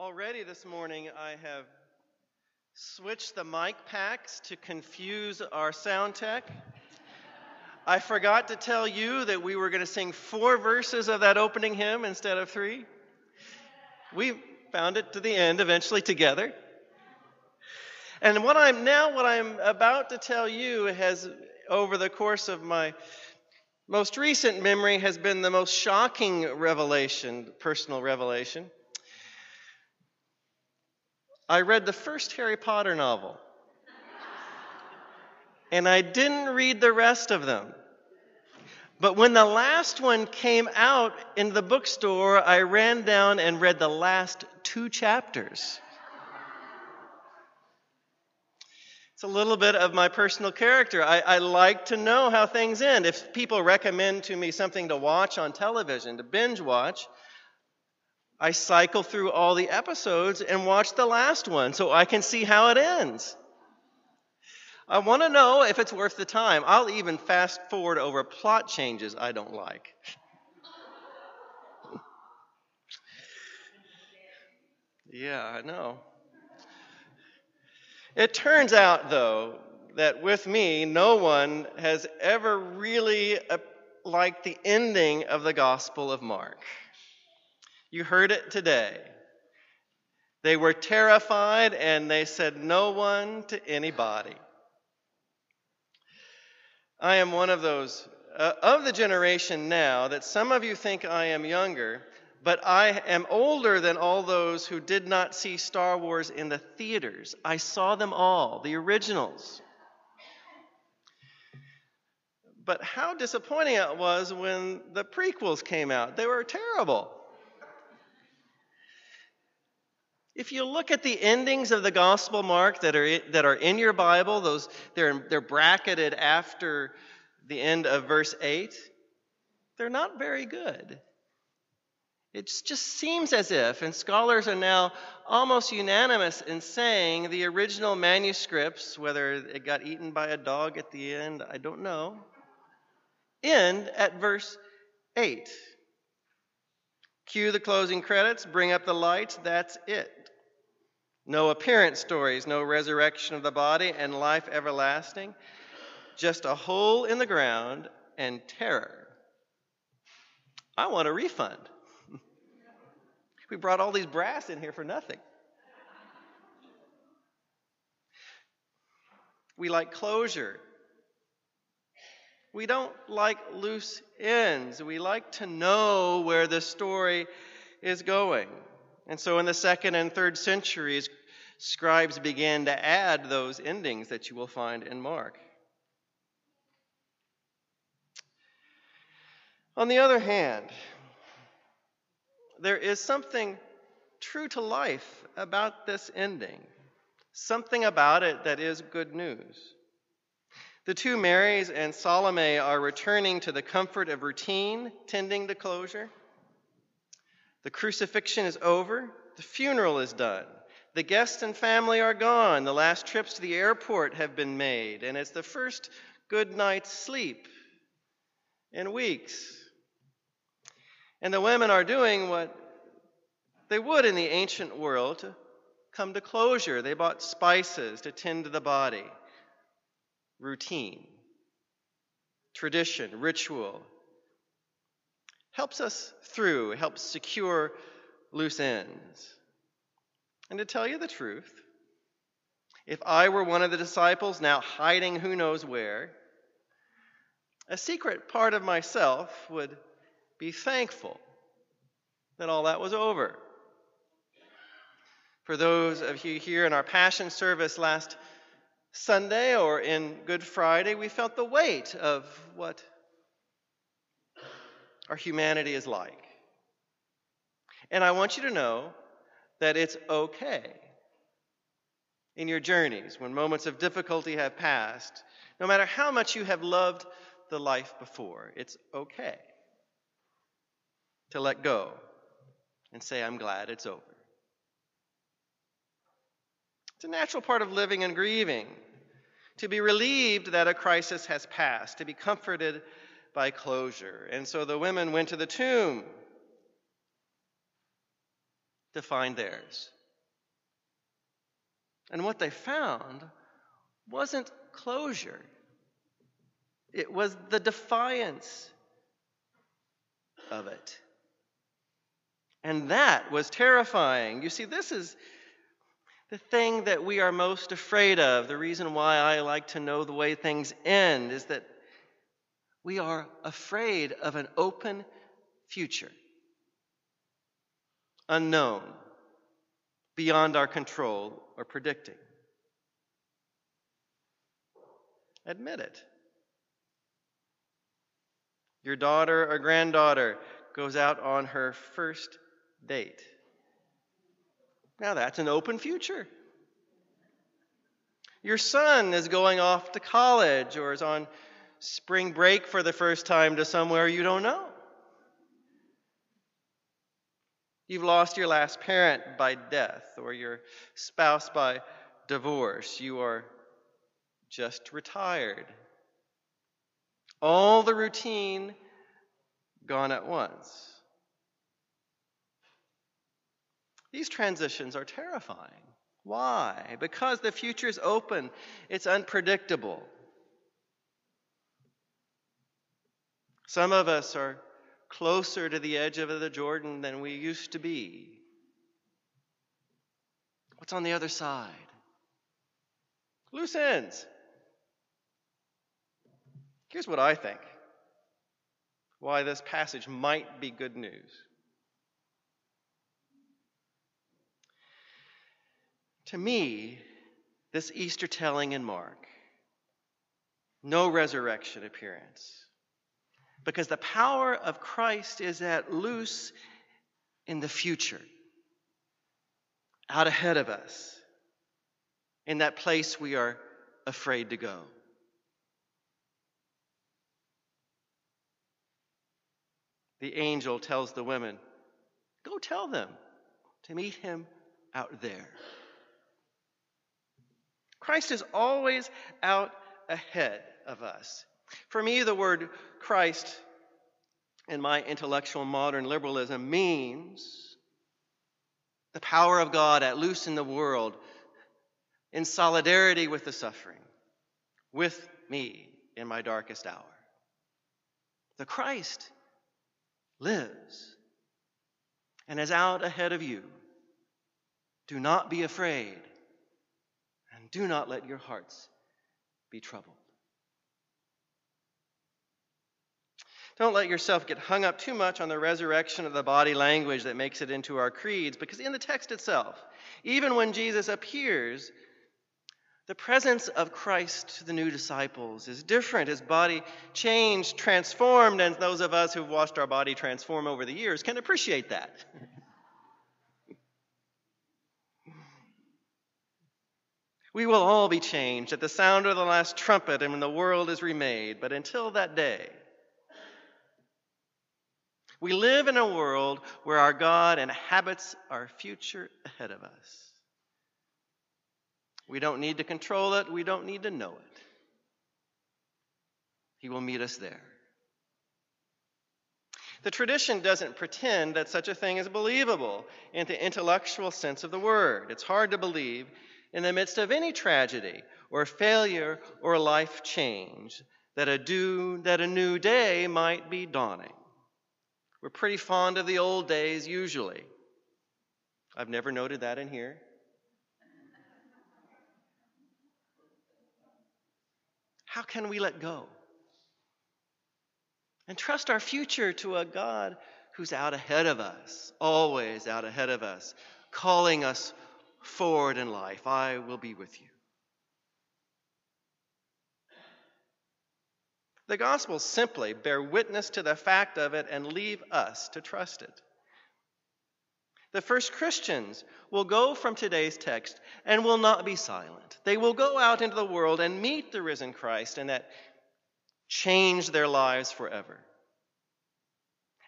Already this morning, I have switched the mic packs to confuse our sound tech. I forgot to tell you that we were going to sing four verses of that opening hymn instead of three. We found it to the end eventually together. And what I'm now, what I'm about to tell you has, over the course of my most recent memory, has been the most shocking revelation, personal revelation. I read the first Harry Potter novel. and I didn't read the rest of them. But when the last one came out in the bookstore, I ran down and read the last two chapters. It's a little bit of my personal character. I, I, like to know how things end. If people recommend to me something to watch on television, to binge watch, I cycle through all the episodes and watch the last one so I can see how it ends. I want to know if it's worth the time. I'll even fast forward over plot changes I don't like. yeah, I know. It turns out, though, that with me, no one has ever really uh, liked the ending of the Gospel of Mark. You heard it today. They were terrified and they said no one to anybody. I am one of those uh, of the generation now that some of you think I am younger, but I am older than all those who did not see Star Wars in the theaters. I saw them all, the originals. But how disappointing it was when the prequels came out. They were terrible. If you look at the endings of the Gospel Mark that are, that are in your Bible, those, they're, they're bracketed after the end of verse 8, they're not very good. It just seems as if, and scholars are now almost unanimous in saying the original manuscripts, whether it got eaten by a dog at the end, I don't know, end at verse 8. Cue the closing credits, bring up the lights, that's it. No appearance stories, no resurrection of the body and life everlasting, just a hole in the ground and terror. I want a refund. we brought all these brass in here for nothing. We like closure. We don't like loose ends. We like to know where the story is going. And so in the second and third centuries, scribes began to add those endings that you will find in Mark. On the other hand, there is something true to life about this ending, something about it that is good news. The two Marys and Salome are returning to the comfort of routine, tending to closure. The crucifixion is over, the funeral is done. The guests and family are gone. The last trips to the airport have been made, and it's the first good night's sleep in weeks. And the women are doing what they would in the ancient world to come to closure. They bought spices to tend to the body, routine, tradition, ritual. Helps us through, helps secure loose ends. And to tell you the truth, if I were one of the disciples now hiding who knows where, a secret part of myself would be thankful that all that was over. For those of you here in our Passion service last Sunday or in Good Friday, we felt the weight of what our humanity is like. And I want you to know that it's okay in your journeys when moments of difficulty have passed, no matter how much you have loved the life before, it's okay to let go and say, I'm glad it's over. It's a natural part of living and grieving to be relieved that a crisis has passed, to be comforted by closure. And so the women went to the tomb to find theirs. And what they found wasn't closure, it was the defiance of it. And that was terrifying. You see, this is the thing that we are most afraid of. The reason why I like to know the way things end is that we are afraid of an open future, unknown, beyond our control or predicting. Admit it. Your daughter or granddaughter goes out on her first date. Now that's an open future. Your son is going off to college or is on spring break for the first time to somewhere you don't know. You've lost your last parent by death or your spouse by divorce. You are just retired. All the routine gone at once. These transitions are terrifying. Why? Because the future is open, it's unpredictable. Some of us are closer to the edge of the Jordan than we used to be. What's on the other side? Loose ends. Here's what I think why this passage might be good news. To me, this Easter telling in Mark, no resurrection appearance, because the power of Christ is at loose in the future, out ahead of us, in that place we are afraid to go. The angel tells the women, Go tell them to meet him out there. Christ is always out ahead of us. For me, the word Christ in my intellectual modern liberalism means the power of God at loose in the world in solidarity with the suffering, with me in my darkest hour. The Christ lives and is out ahead of you. Do not be afraid, and do not let your hearts be troubled. Don't let yourself get hung up too much on the resurrection of the body language that makes it into our creeds, because in the text itself, even when Jesus appears, the presence of Christ to the new disciples is different. His body changed, transformed, and those of us who've watched our body transform over the years can appreciate that. we will all be changed at the sound of the last trumpet and when the world is remade. But until that day, we live in a world where our God inhabits our future ahead of us. We don't need to control it, we don't need to know it. He will meet us there. The tradition doesn't pretend that such a thing is believable in the intellectual sense of the word. It's hard to believe in the midst of any tragedy or failure or life change that a, that a new day might be dawning. We're pretty fond of the old days usually. I've never noted that in here. How can we let go? And trust our future to a God who's out ahead of us, always out ahead of us, calling us forward in life. I will be with you. The Gospels simply bear witness to the fact of it and leave us to trust it. The first Christians will go from today's text and will not be silent. They will go out into the world and meet the risen Christ, and that changed their lives forever.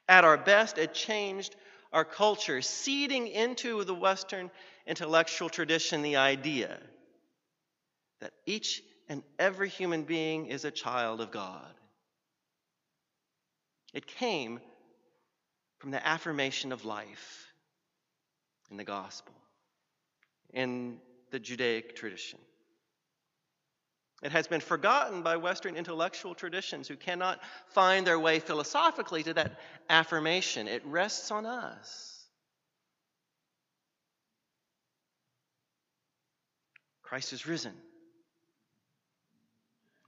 At our best, it changed our culture, seeding into the Western intellectual tradition the idea that each and every human being is a child of God. It came from the affirmation of life in the gospel, in the Judaic tradition. It has been forgotten by Western intellectual traditions who cannot find their way philosophically to that affirmation. It rests on us. Christ is risen.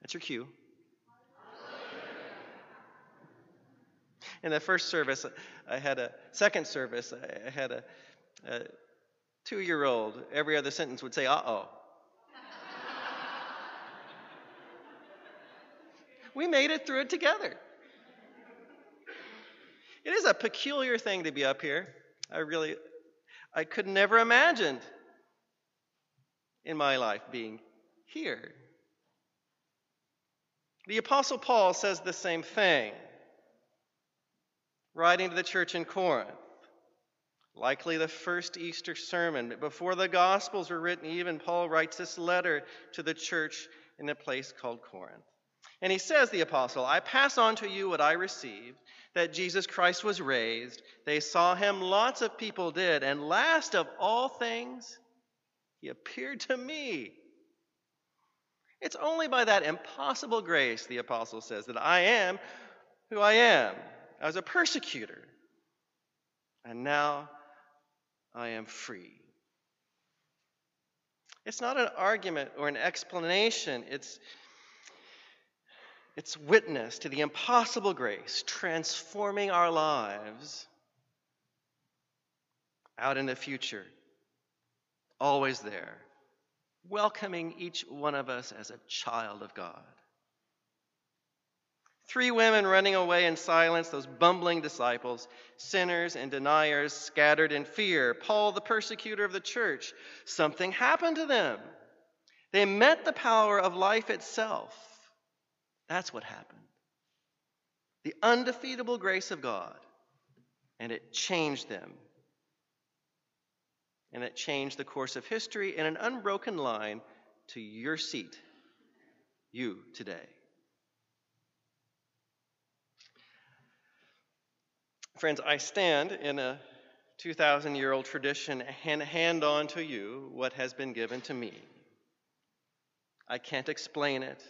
That's your cue. In the first service, I had a second service, I had a, a two year old. Every other sentence would say, uh oh. we made it through it together. It is a peculiar thing to be up here. I really, I could never imagined in my life being here. The Apostle Paul says the same thing, writing to the church in Corinth. Likely the first Easter sermon. Before the Gospels were written, even Paul writes this letter to the church in a place called Corinth. And he says, the apostle, I pass on to you what I received that Jesus Christ was raised. They saw him, lots of people did. And last of all things, he appeared to me. It's only by that impossible grace, the apostle says, that I am who I am. I was a persecutor. And now I am free. It's not an argument or an explanation. It's it's witness to the impossible grace transforming our lives out in the future, always there, welcoming each one of us as a child of God. Three women running away in silence, those bumbling disciples, sinners and deniers scattered in fear. Paul, the persecutor of the church, something happened to them. They met the power of life itself. That's what happened. The undefeatable grace of God. And it changed them. And it changed the course of history in an unbroken line to your seat, you today. Friends, I stand in a 2,000 year old tradition and hand on to you what has been given to me. I can't explain it.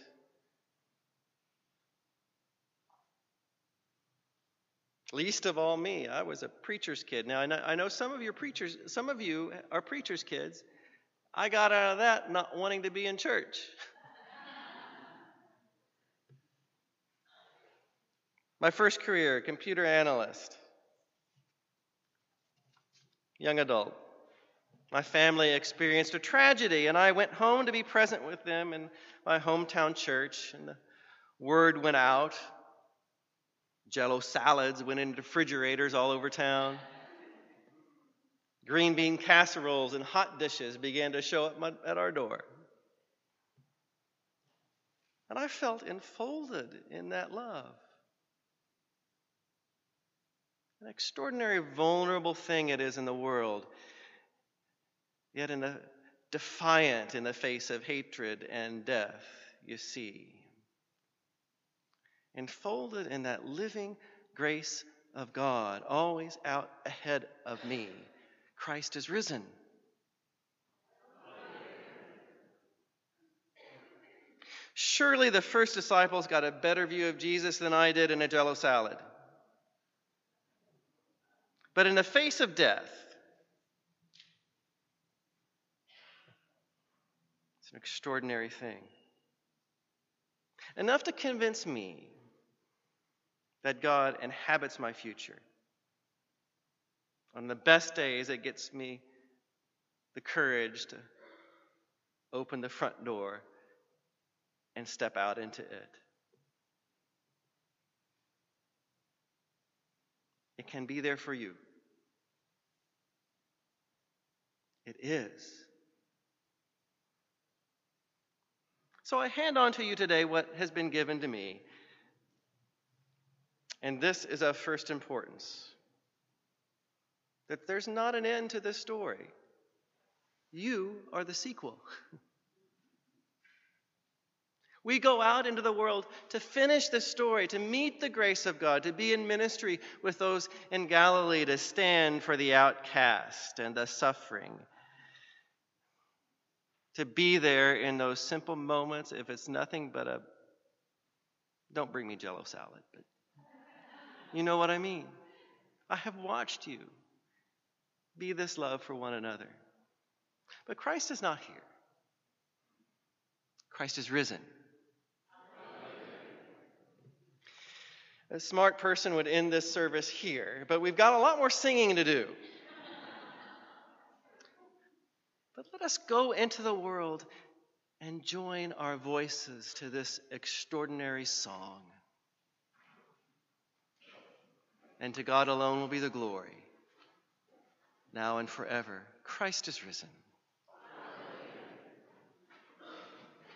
Least of all me. I was a preacher's kid. Now, I know, some of your preachers, some of you are preacher's kids. I got out of that not wanting to be in church. My first career, computer analyst, young adult. My family experienced a tragedy, and I went home to be present with them in my hometown church. And the word went out Jello salads went into refrigerators all over town. Green bean casseroles and hot dishes began to show up at our door. And I felt enfolded in that love. An extraordinary, vulnerable thing it is in the world, yet in the defiant in the face of hatred and death, you see enfolded in that living grace of God, always out ahead of me. Christ is risen. Surely the first disciples got a better view of Jesus than I did in a jello salad. But in the face of death, it's an extraordinary thing. Enough to convince me that God inhabits my future. On the best days, it gets me the courage to open the front door and step out into it. It can be there for you. It is. So I hand on to you today what has been given to me and this is of first importance that there's not an end to this story. You are the sequel. We go out into the world to finish the story, to meet the grace of God, to be in ministry with those in Galilee, to stand for the outcast and the suffering. To be there in those simple moments, if it's nothing but a don't bring me jello salad, but you know what I mean. I have watched you be this love for one another. But Christ is not here. Christ is risen. A smart person would end this service here, but we've got a lot more singing to do. but let us go into the world and join our voices to this extraordinary song. And to God alone will be the glory, now and forever. Christ is risen.